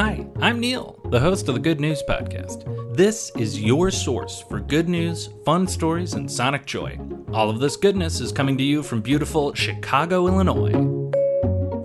Hi, I'm Neil, the host of the Good News Podcast. This is your source for good news, fun stories, and sonic joy. All of this goodness is coming to you from beautiful Chicago, Illinois.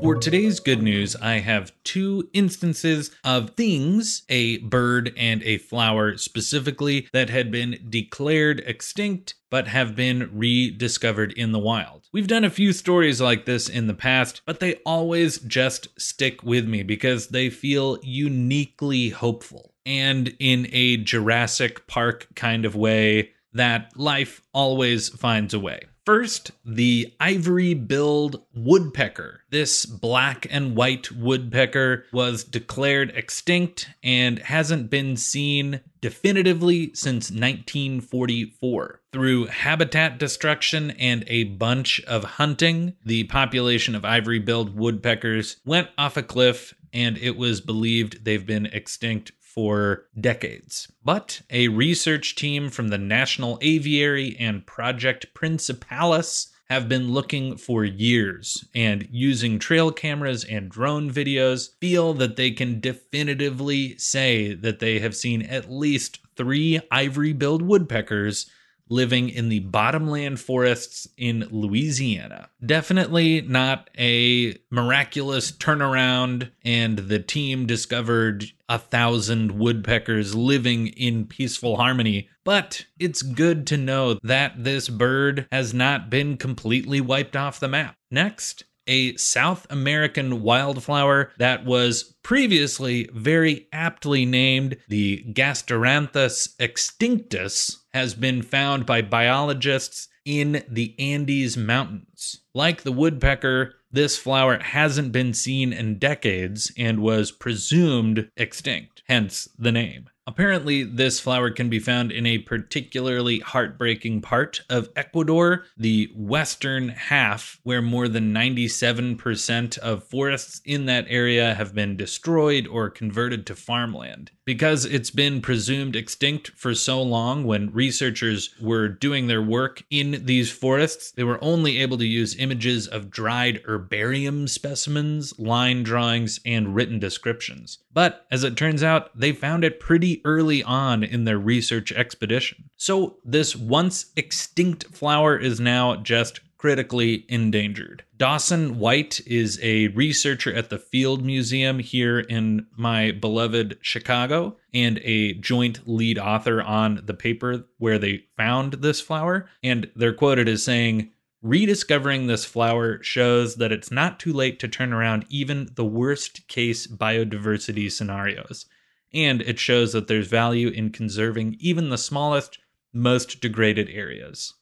For today's good news, I have two instances of things, a bird and a flower specifically, that had been declared extinct but have been rediscovered in the wild. We've done a few stories like this in the past, but they always just stick with me because they feel uniquely hopeful. And in a Jurassic Park kind of way, that life always finds a way. First, the ivory billed woodpecker. This black and white woodpecker was declared extinct and hasn't been seen definitively since 1944. Through habitat destruction and a bunch of hunting, the population of ivory billed woodpeckers went off a cliff and it was believed they've been extinct for decades. But a research team from the National Aviary and Project Principalis have been looking for years and using trail cameras and drone videos feel that they can definitively say that they have seen at least three ivory billed woodpeckers living in the bottomland forests in Louisiana. Definitely not a miraculous turnaround, and the team discovered a thousand woodpeckers living in peaceful harmony. But it's good to know that this bird has not been completely wiped off the map. Next, a South American wildflower that was previously very aptly named the Gasteranthus extinctus has been found by biologists in the Andes Mountains. Like the woodpecker, this flower hasn't been seen in decades and was presumed extinct, hence the name. Apparently, this flower can be found in a particularly heartbreaking part of Ecuador, the western half, where more than 97% of forests in that area have been destroyed or converted to farmland. Because it's been presumed extinct for so long, when researchers were doing their work in these forests, they were only able to use images of dried herbarium specimens, line drawings, and written descriptions. But as it turns out, they found it pretty early on in their research expedition. So, this once extinct flower is now just critically endangered. Dawson White is a researcher at the Field Museum here in my beloved Chicago and a joint lead author on the paper where they found this flower. And they're quoted as saying, Rediscovering this flower shows that it's not too late to turn around even the worst case biodiversity scenarios. And it shows that there's value in conserving even the smallest, most degraded areas.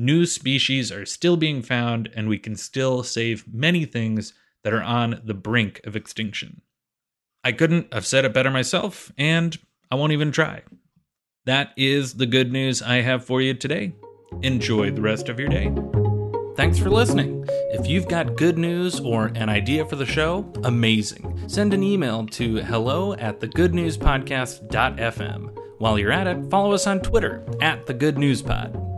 New species are still being found, and we can still save many things that are on the brink of extinction. I couldn't have said it better myself, and I won't even try. That is the good news I have for you today. Enjoy the rest of your day. Thanks for listening. If you've got good news or an idea for the show, amazing. Send an email to hello at thegoodnewspodcast.fm. While you're at it, follow us on Twitter at The Good News Pod.